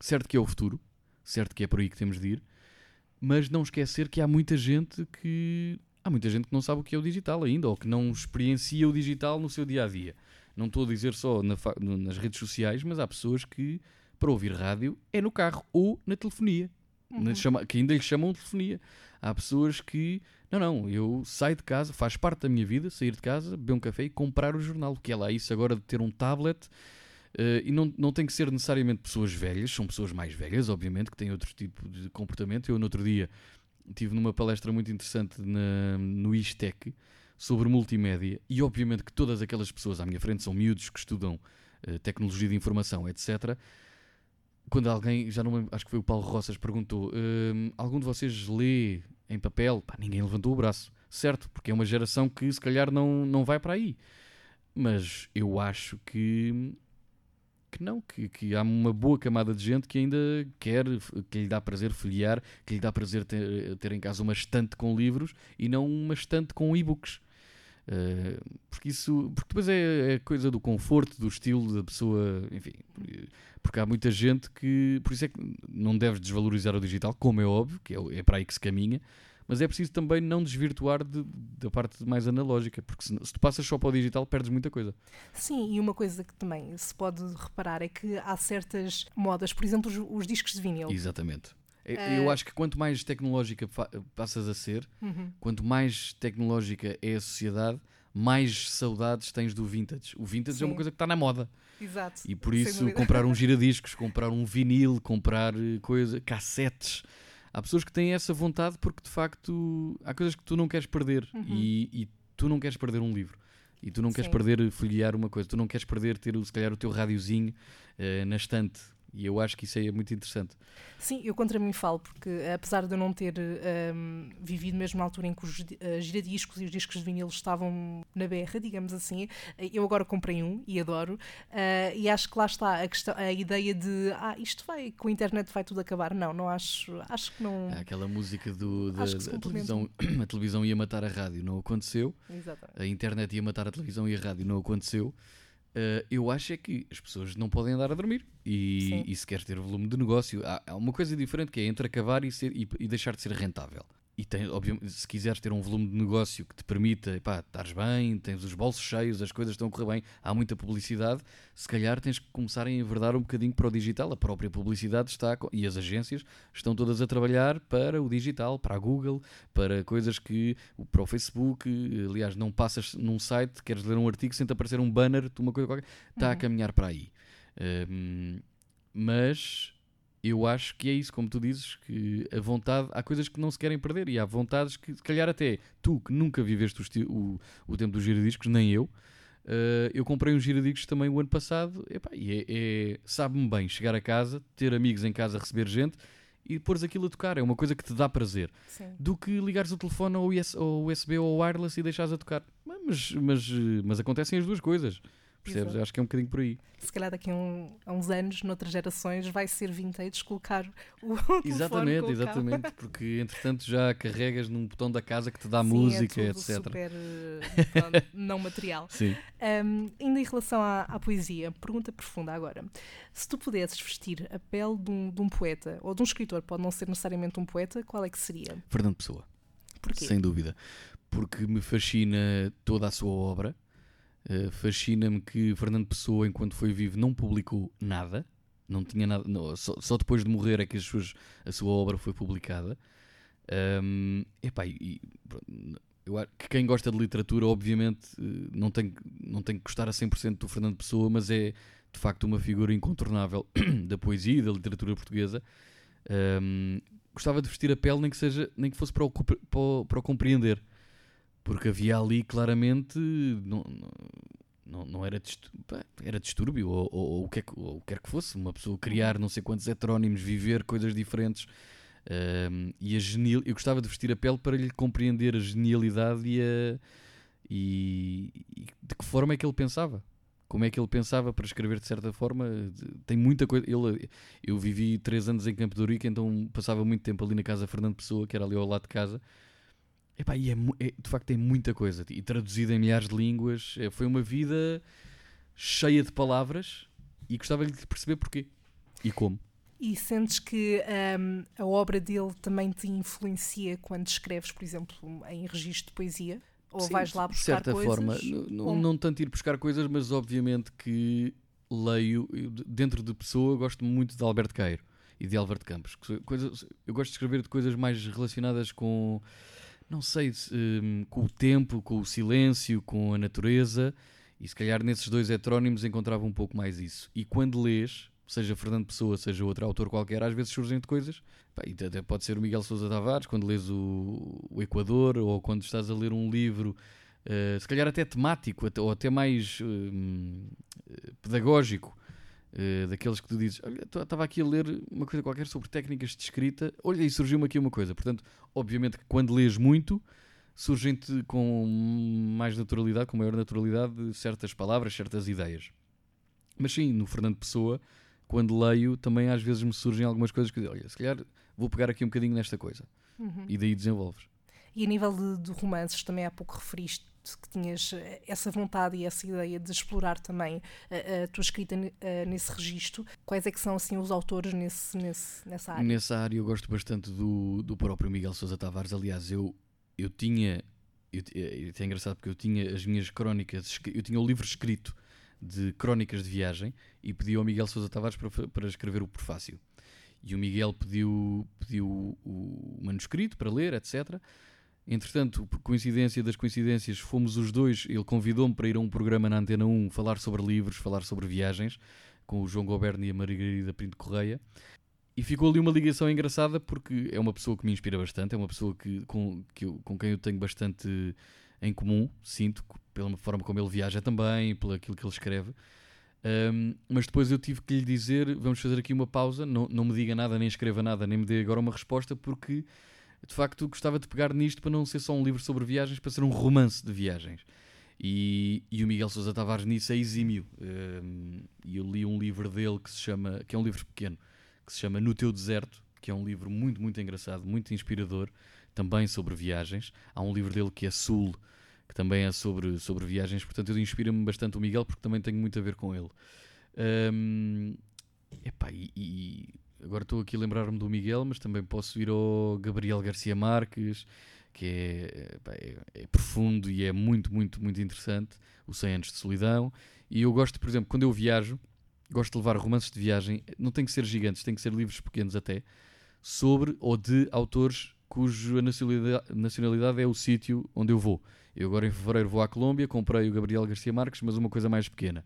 certo que é o futuro, certo que é por aí que temos de ir, mas não esquecer que há muita gente que há muita gente que não sabe o que é o digital ainda ou que não experiencia o digital no seu dia a dia. Não estou a dizer só na fa- nas redes sociais, mas há pessoas que para ouvir rádio é no carro ou na telefonia, na chama- que ainda lhe chamam de telefonia. Há pessoas que não, não, eu saio de casa, faz parte da minha vida sair de casa, beber um café e comprar o jornal. O que é lá isso agora de ter um tablet eh, e não, não tem que ser necessariamente pessoas velhas, são pessoas mais velhas, obviamente, que têm outro tipo de comportamento. Eu, no outro dia, estive numa palestra muito interessante na, no ISTEC sobre multimédia e, obviamente, que todas aquelas pessoas à minha frente são miúdos que estudam eh, tecnologia de informação, etc. Quando alguém, já não lembro, acho que foi o Paulo Roças, perguntou: "Hum, algum de vocês lê em papel? Pá, ninguém levantou o braço, certo? Porque é uma geração que se calhar não, não vai para aí. Mas eu acho que que não, que, que há uma boa camada de gente que ainda quer, que lhe dá prazer folhear, que lhe dá prazer ter, ter em casa uma estante com livros e não uma estante com e-books. Eh, porque isso, porque depois é, é coisa do conforto, do estilo da pessoa, enfim, porque há muita gente que, por isso é que não deves desvalorizar o digital, como é óbvio, que é, é para aí que se caminha, mas é preciso também não desvirtuar de- da parte mais analógica, porque se, se tu passas só para o digital perdes muita coisa. Sim, e uma coisa que também se pode reparar é que há certas modas, por exemplo, os, os discos de vinil. Exatamente. Eu- Eh, Eu acho que quanto mais tecnológica passas a ser, Uhum. quanto mais tecnológica é a sociedade, mais saudades tens do vintage. O vintage é uma Sim. coisa que está na moda. Exato. E por isso comprar um giradiscos, comprar um vinil, comprar eh, coisa, cassetes. Há pessoas que têm essa vontade porque de facto há coisas que tu não queres perder Uhum. e, e tu não queres perder um livro. E tu não queres Sim. perder folhear uma coisa, tu não queres perder ter se calhar o teu rádiozinho eh, na estante. E eu acho que isso aí é muito interessante. Sim, eu contra mim falo, porque apesar de eu não ter hum, vivido mesmo na altura em que os eh, giradiscos e os discos de vinil estavam na berra, digamos assim, eu agora comprei um e adoro, eh, e acho que lá está a, questão, a ideia de ah, isto vai, com a internet vai tudo acabar. Não, não acho, acho que não. Há aquela música do, da, da televisão, a televisão ia matar a rádio, não aconteceu. Exatamente. a internet ia matar a televisão e a rádio, não aconteceu. Uh, eu acho é que as pessoas não podem andar a dormir e, e se queres ter volume de negócio, há, há uma coisa diferente que é entre acabar e, ser- e- e deixar de ser rentável. E tem, obviamente, se quiseres ter um volume de negócio que te permita, pá, estares bem, tens os bolsos cheios, as coisas estão a correr bem, há muita publicidade, se calhar tens que começar a enverdar um bocadinho para o digital. A própria publicidade está, a e as agências estão todas a trabalhar para o digital, para a Google, para coisas que, para o Facebook, aliás, não passas num site, queres ler um artigo, sem te aparecer um banner uma coisa qualquer, está a Uhum. caminhar para aí. Hum, mas eu acho que é isso, como tu dizes, que a vontade, há coisas que não se querem perder e há vontades que, se calhar, até tu que nunca viveste o, o, o tempo dos giradiscos, nem eu. eh, eu comprei uns giradiscos também o ano passado epá, e é, é- sabe-me bem chegar a casa, ter amigos em casa, receber gente e pôres aquilo a tocar. É uma coisa que te dá prazer Sim. do que ligares o telefone ao, US, ao USB ou ao wireless e deixares a tocar. Mas, mas, mas acontecem as duas coisas. Percebes? Exato. Acho que é um bocadinho por aí. Se calhar daqui a, um- a uns anos, noutras gerações, vai ser vintage colocar o, Exatamente, cabo. exatamente. Porque entretanto já carregas num botão da casa que te dá Sim, música, é etc. super pronto, não material. Sim. Um, ainda em relação à, à poesia, pergunta profunda agora. Se tu pudesses vestir a pele de um, de um poeta ou de um escritor, pode não ser necessariamente um poeta, qual é que seria? Fernando Pessoa, Porquê? sem dúvida. Porque me fascina toda a sua obra. Uh, Fascina-me que Fernando Pessoa, enquanto foi vivo, não publicou nada. Não tinha nada. não, só, só depois de morrer é que as suas- a sua obra foi publicada. Um, epá, e- eu acho que quem gosta de literatura, obviamente, eh, não tem, não tem que gostar a 100% do Fernando Pessoa, mas é de facto uma figura incontornável da poesia e da literatura portuguesa. Um, gostava de vestir a pele, nem que, seja, nem que fosse para o, para o- para o compreender, porque havia ali claramente. Não, não, não, era, pá, era distúrbio, ou, ou, ou o que é que, ou o que quer que fosse, uma pessoa criar não sei quantos heterónimos, viver coisas diferentes. Um, e a genial, eu gostava de vestir a pele para lhe compreender a genialidade e, a, e, e de que forma é que ele pensava. Como é que ele pensava para escrever de certa forma? Tem muita coisa. Ele, eu vivi três anos em Campo Ourique, então passava muito tempo ali na casa Fernando Pessoa, que era ali ao lado de casa. Epá, e é, é- de facto tem muita coisa e traduzida em milhares de línguas. É, foi uma vida cheia de palavras e gostava de perceber porquê e como. E sentes que um, a obra dele também te influencia quando escreves, por exemplo, em registro de poesia? Ou Sim, vais lá de buscar certa coisas? forma, n- n- ou- não tanto ir buscar coisas, mas obviamente que leio de- dentro de pessoa gosto muito de Alberto Cairo e de de Campos. Coisas, eu gosto de escrever de coisas mais relacionadas com não sei, se, hum, com o tempo, com o silêncio, com a natureza, e se calhar nesses dois heterónimos encontrava um pouco mais isso. E quando lês, seja Fernando Pessoa, seja outro autor qualquer, às vezes surgem de coisas. E até pode ser o Miguel Sousa Tavares, quando lês o, o Equador, ou quando estás a ler um livro, eh, se calhar até temático, até- ou até mais hum, eh, pedagógico. Eh, daqueles que tu dizes, olha, estava aqui a ler uma coisa qualquer sobre técnicas de escrita, olha, e surgiu-me aqui uma coisa. Portanto, obviamente que quando lês muito, surgem-te com mais naturalidade, com maior naturalidade, certas palavras, certas ideias. Mas sim, no Fernando Pessoa, quando leio, também às vezes me surgem algumas coisas que eu digo, olha, se calhar vou pegar aqui um bocadinho nesta coisa. Uhum. E daí desenvolves. E a nível de, de romances, também há pouco referiste que tinhas eh, essa vontade e essa ideia de explorar também a, a tua escrita ne- eh, nesse registro. Quais é que são assim os autores nesse, nesse, nessa área? Nessa área eu gosto bastante do, do próprio Miguel Sousa Tavares. Aliás, eu, eu tinha. Eu, é, engraçado porque eu tinha as minhas crónicas, eu tinha o livro escrito de crónicas de viagem e pedi ao Miguel Sousa Tavares para, para escrever o prefácio. E o Miguel pediu, pediu o manuscrito para ler, etc. Entretanto, por coincidência das coincidências, fomos os dois. Ele convidou-me para ir a um programa na Antena 1 falar sobre livros, falar sobre viagens, com o João Goberno e a Margarida Pinto Correia. E ficou ali uma ligação engraçada porque é uma pessoa que me inspira bastante, é uma pessoa que, com, que eu, com quem eu tenho bastante em comum, sinto, pela forma como ele viaja também, pelo aquilo que ele escreve. Um, mas depois eu tive que lhe dizer: vamos fazer aqui uma pausa, não, não me diga nada, nem escreva nada, nem me dê agora uma resposta, porque de facto gostava de pegar nisto para não ser só um livro sobre viagens, para ser um romance de viagens. E, e o Miguel Sousa Tavares nisso é exímio. E eu li um livro dele que se chama, que é um livro pequeno, que se chama No Teu Deserto, que é um livro muito, muito engraçado, muito inspirador, também sobre viagens. Há um livro dele que é Sul, que também é sobre, sobre viagens, portanto eu inspira-me bastante o Miguel porque também tenho muito a ver com ele. Um, epá, e, e agora estou aqui a lembrar-me do Miguel, mas também posso ir ao Gabriel Garcia Marques, que é, é, é, profundo e é muito, muito, muito interessante. O 100 anos de solidão. E eu gosto, por exemplo, quando eu viajo, gosto de levar romances de viagem, não tem que ser gigantes, tem que ser livros pequenos até, sobre ou de autores cuja nacionalidade, nacionalidade é o sítio onde eu vou. Eu agora em fevereiro vou à Colômbia, comprei o Gabriel Garcia Marques, mas uma coisa mais pequena.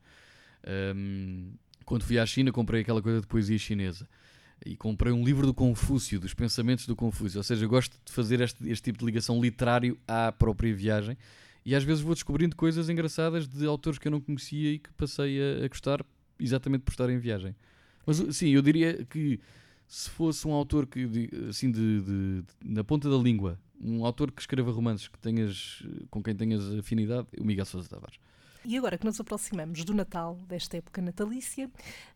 Um, quando fui à China, comprei aquela coisa de poesia chinesa. E comprei um livro do Confúcio, dos pensamentos do Confúcio. Ou seja, gosto de fazer este, este tipo de ligação literário à própria viagem. E às vezes vou descobrindo coisas engraçadas de autores que eu não conhecia e que passei a, a gostar exatamente por estar em viagem. Mas sim, eu diria que se fosse um autor que, assim, de, de, de, na ponta da língua, um autor que escreva romances que tenhas, com quem tenhas afinidade, o Miguel Sousa Tavares. E agora que nos aproximamos do Natal, desta época natalícia,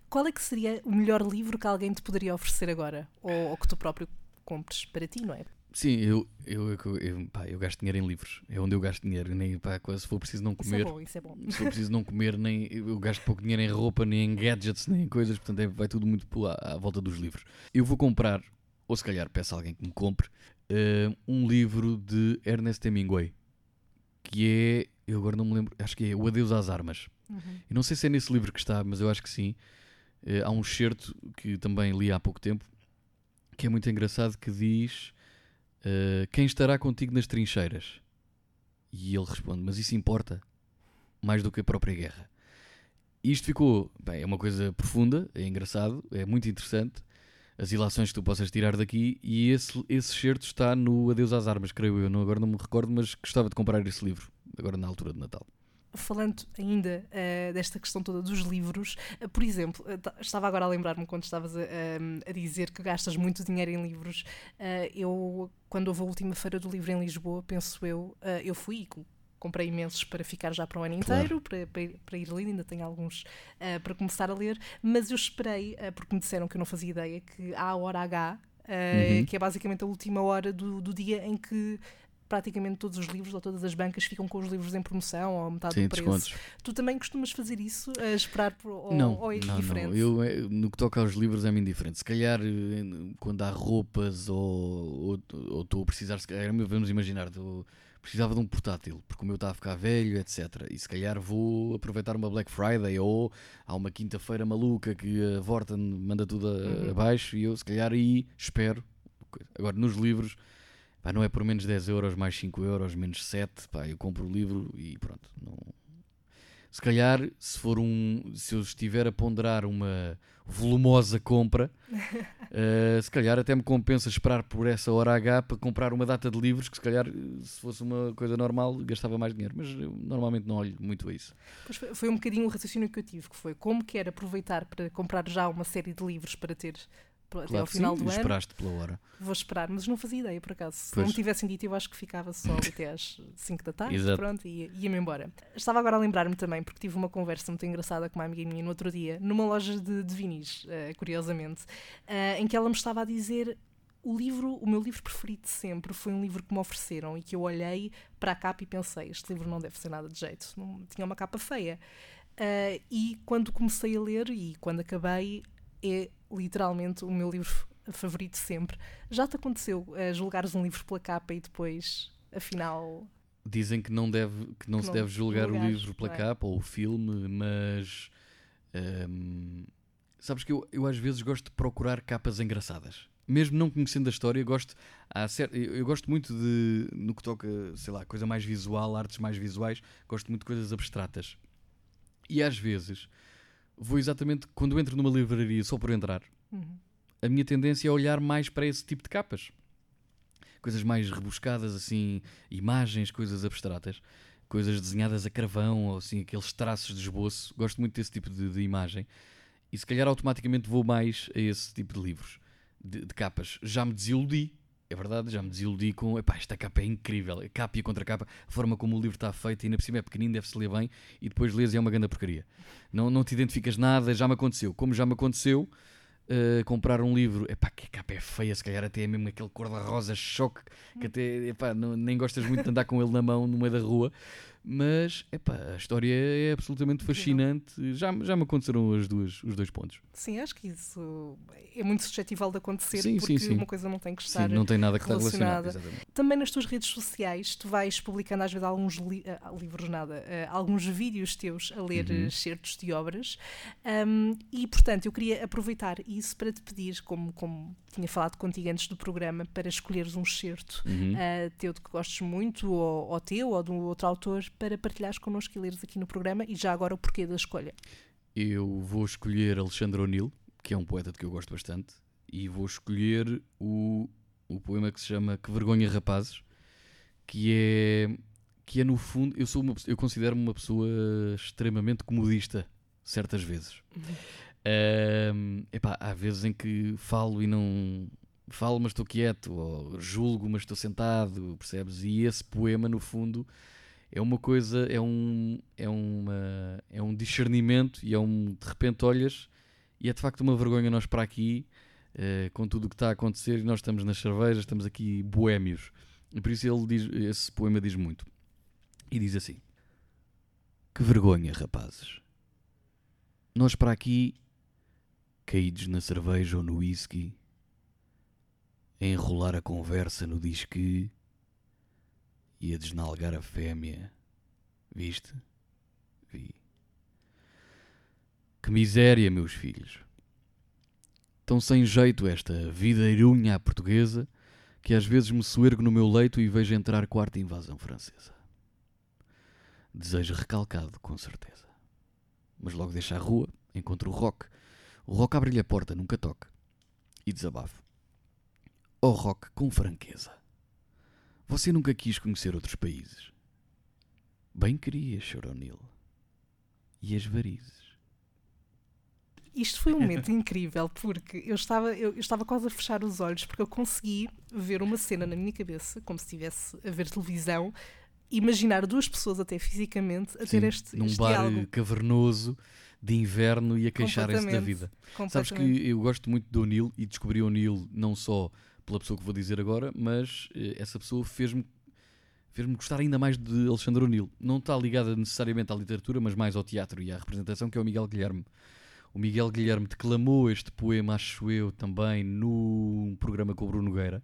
qual é que seria o melhor livro que alguém te poderia oferecer agora? Ou, ou que tu próprio compres para ti, não é? Sim, eu, eu, eu, pá, eu gasto dinheiro em livros. É onde eu gasto dinheiro. Nem, pá, se for preciso não comer. Isso é bom, isso é bom. Se for preciso não comer, nem, eu gasto pouco dinheiro em roupa, nem em gadgets, nem em coisas. Portanto, é, vai tudo muito à, à, volta dos livros. Eu vou comprar, ou se calhar peço a alguém que me compre, uh, um livro de Ernest Hemingway. Que é. Eu agora não me lembro. Acho que é O Adeus às Armas. Uhum. Eu não sei se é nesse livro que está, mas eu acho que sim. Uh, há um excerto que também li há pouco tempo. Que é muito engraçado. Que diz uh, quem estará contigo nas trincheiras? E ele responde, mas isso importa mais do que a própria guerra. E isto ficou, bem, é uma coisa profunda, é engraçado, é muito interessante, as ilações que tu possas tirar daqui, e esse, esse certo está no Adeus às Armas, creio eu, não, agora não me recordo, mas gostava de comprar esse livro, agora na altura de Natal falando ainda uh, desta questão toda dos livros, uh, por exemplo, uh, estava agora a lembrar-me quando estavas a, a, dizer que gastas muito dinheiro em livros. eu, quando houve a última feira do livro em Lisboa, penso eu, eu fui e comprei imensos para ficar já para o ano inteiro, claro. para, para, ir lendo, ainda tenho alguns para começar a ler, mas eu esperei, porque me disseram que eu não fazia ideia, que há a hora H. Uhum. que é basicamente a última hora do, do dia em que praticamente todos os livros ou todas as bancas ficam com os livros em promoção ou metade Sim, do preço. Descontos. Tu também costumas fazer isso, a esperar por, ou, não, ou é não, diferente? Não. Eu, eh, no que toca aos livros é-me indiferente. Se calhar eh, quando há roupas ou estou a precisar, se calhar, vamos imaginar, tô, precisava de um portátil, porque o meu está a ficar velho, etc. E se calhar vou aproveitar uma Black Friday ou há uma quinta-feira maluca que a Vorten manda tudo uhum. abaixo e eu se calhar aí espero. Agora nos livros Pá, não é por menos 10 euros, mais 5 euros, menos 7. Pá, eu compro o livro e pronto. Não... Se calhar, se for um. Se eu estiver a ponderar uma volumosa compra, uh, se calhar até me compensa esperar por essa hora H para comprar uma data de livros que se calhar, se fosse uma coisa normal, gastava mais dinheiro. Mas eu normalmente não olho muito a isso. Pois foi, foi um bocadinho o raciocínio que eu tive, que foi como quer aproveitar para comprar já uma série de livros para ter claro até ao final sim, do ano. esperaste pela hora. Vou esperar, mas não fazia ideia por acaso. Se pois. não me tivessem dito, eu acho que ficava só até às 5 da tarde Exato. pronto, e ia-me embora. Estava agora a lembrar-me também, porque tive uma conversa muito engraçada com uma amiga minha no outro dia, numa loja de, de vinis, uh, curiosamente, uh, em que ela me estava a dizer o livro, o meu livro preferido de sempre foi um livro que me ofereceram e que eu olhei para a capa e pensei, este livro não deve ser nada de jeito, não, tinha uma capa feia. Uh, e quando comecei a ler e quando acabei, é literalmente o meu livro favorito sempre. Já te aconteceu uh, julgares um livro pela capa e depois, afinal. Dizem que não, deve, que não que se não deve julgar o livro pela é? capa ou o filme, mas. Um, sabes que eu, eu às vezes gosto de procurar capas engraçadas. mesmo não conhecendo a história, gosto, há cer- eu eu gosto muito de, no que toca, sei lá, coisa mais visual, artes mais visuais, gosto muito de coisas abstratas. E às vezes vou exatamente quando entro numa livraria só por entrar, Uhum. a minha tendência é olhar mais para esse tipo de capas. Coisas mais rebuscadas, assim, imagens, coisas abstratas, coisas desenhadas a carvão, ou assim, aqueles traços de esboço. Gosto muito desse tipo de, de imagem. E se calhar automaticamente vou mais a esse tipo de livros, de, de capas. Já me desiludi, é verdade, já me desiludi com. Epá, esta capa é incrível, a capa e a contracapa, a forma como o livro está feito, e ainda por cima é pequenino, deve-se ler bem, e depois lês e é uma grande porcaria. Não, não te identificas nada, já me aconteceu. Como já me aconteceu, uh, comprar um livro, epá, que a capa é feia, se calhar até é mesmo aquele cor-de-rosa choque, que até, epá, não, nem gostas muito de andar com ele na mão no meio da rua, mas, epá, a história é absolutamente fascinante, já, já me aconteceram as duas, os dois pontos. Sim, acho que isso é muito suscetível de acontecer Sim, porque sim, sim. uma coisa não tem que estar. Não tem nada que estar relacionada. relacionado. Também nas tuas redes sociais, tu vais publicando às vezes alguns li- ah, livros, nada, ah, alguns vídeos teus a ler Uhum. eh, certos de obras. Ahm, e, portanto, eu queria aproveitar isso para te pedir, como, como tinha falado contigo antes do programa, para escolheres um certo Uhum. ah, teu de que gostes muito, ou, ou teu, ou de um outro autor, para partilhares connosco e leres aqui no programa. E já agora o porquê da escolha. Eu vou escolher Alexandre O'Neill, que é um poeta de que eu gosto bastante, e vou escolher o, o poema que se chama Que Vergonha Rapazes, que é, que é no fundo, eu, sou uma, eu considero-me uma pessoa extremamente comodista, certas vezes. Ahm, epá, há vezes em que falo e não. Falo, mas estou quieto, ou julgo, mas estou sentado, percebes? E esse poema, no fundo, é uma coisa, é um, é uma, é um discernimento e é um, de repente olhas e é de facto uma vergonha nós para aqui, eh, com tudo o que está a acontecer, e nós estamos nas cervejas, estamos aqui boémios. E por isso ele diz, esse poema diz muito. E diz assim: Que vergonha, rapazes. Nós para aqui, caídos na cerveja ou no whisky, a enrolar a conversa no diz que e a desnalgar a fêmea. Viste? Vi. Que miséria, meus filhos. Tão sem jeito esta videirunha à portuguesa que às vezes me soergo no meu leito e vejo entrar quarta invasão francesa. Desejo recalcado, com certeza. Mas logo deixo a rua, encontro o Rock. O Rock abre-lhe a porta, nunca toca. E desabafo. Oh Rock, com franqueza. Você nunca quis conhecer outros países? Bem queria. O'Neill. E as varizes? Isto foi um momento incrível porque eu estava, eu, eu estava quase a fechar os olhos porque eu consegui ver uma cena na minha cabeça, como se estivesse a ver televisão, imaginar duas pessoas até fisicamente a ter Sim, este, num este bar diálogo. cavernoso de inverno e a queixarem-se da vida. Sabes que eu gosto muito de O'Neill e descobri O'Neill não só pela pessoa que vou dizer agora, mas eh, essa pessoa fez-me fez-me gostar ainda mais de Alexandre O'Neill. Não está ligada necessariamente à literatura, mas mais ao teatro e à representação, que é o Miguel Guilherme. O Miguel Guilherme declamou este poema, acho eu, também num programa com o Bruno Nogueira.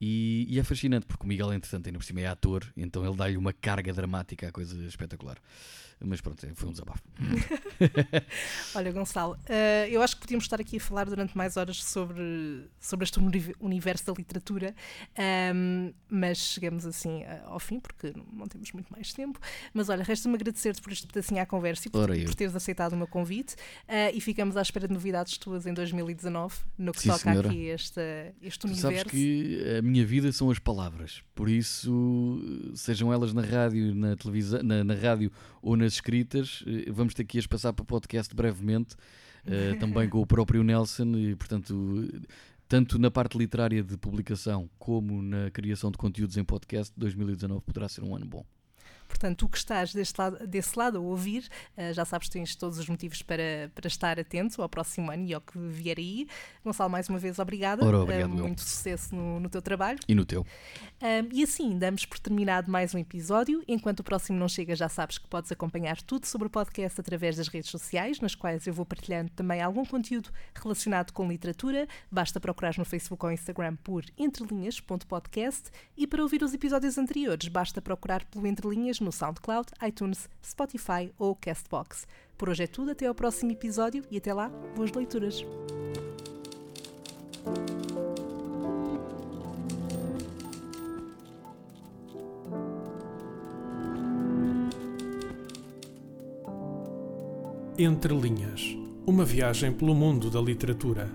E, e é fascinante, porque o Miguel, entretanto, ainda por cima é ator, então ele dá-lhe uma carga dramática à coisa espetacular. Mas pronto, foi um desabafo. Olha, Gonçalo, eh, eu acho que podíamos estar aqui a falar durante mais horas sobre, sobre este uni- universo da literatura, ahm, mas chegamos assim ao fim, porque não temos muito mais tempo. Mas olha, resta-me agradecer-te por este pedacinho à conversa e por, por teres aceitado o meu convite eh, e ficamos à espera de novidades tuas em 2019, no que Sim, toca senhora. aqui este, este Tu universo. sabes que a minha vida são as palavras, por isso, sejam elas na rádio, na televisão, na, na rádio ou escritas, eh, vamos ter que as passar para podcast brevemente, eh, também com o próprio Nelson, e portanto, tanto na parte literária de publicação como na criação de conteúdos em podcast, 2019 poderá ser um ano bom. Portanto, tu que estás deste lado, desse lado a ouvir, eh, já sabes que tens todos os motivos para, para estar atento ao próximo ano e ao que vier aí. Gonçalo, mais uma vez, obrigada. Ora, Eh, obrigado eu. muito sucesso no, no teu trabalho. E no teu? Um, e assim, damos por terminado mais um episódio. Enquanto o próximo não chega, já sabes que podes acompanhar tudo sobre o podcast através das redes sociais, nas quais eu vou partilhando também algum conteúdo relacionado com literatura. Basta procurar no Facebook ou Instagram por entrelinhas.podcast e para ouvir os episódios anteriores, basta procurar pelo Entre Linhas no SoundCloud, iTunes, Spotify ou Castbox. Por hoje é tudo, até ao próximo episódio e até lá, boas leituras! Entre Linhas Uma viagem pelo mundo da literatura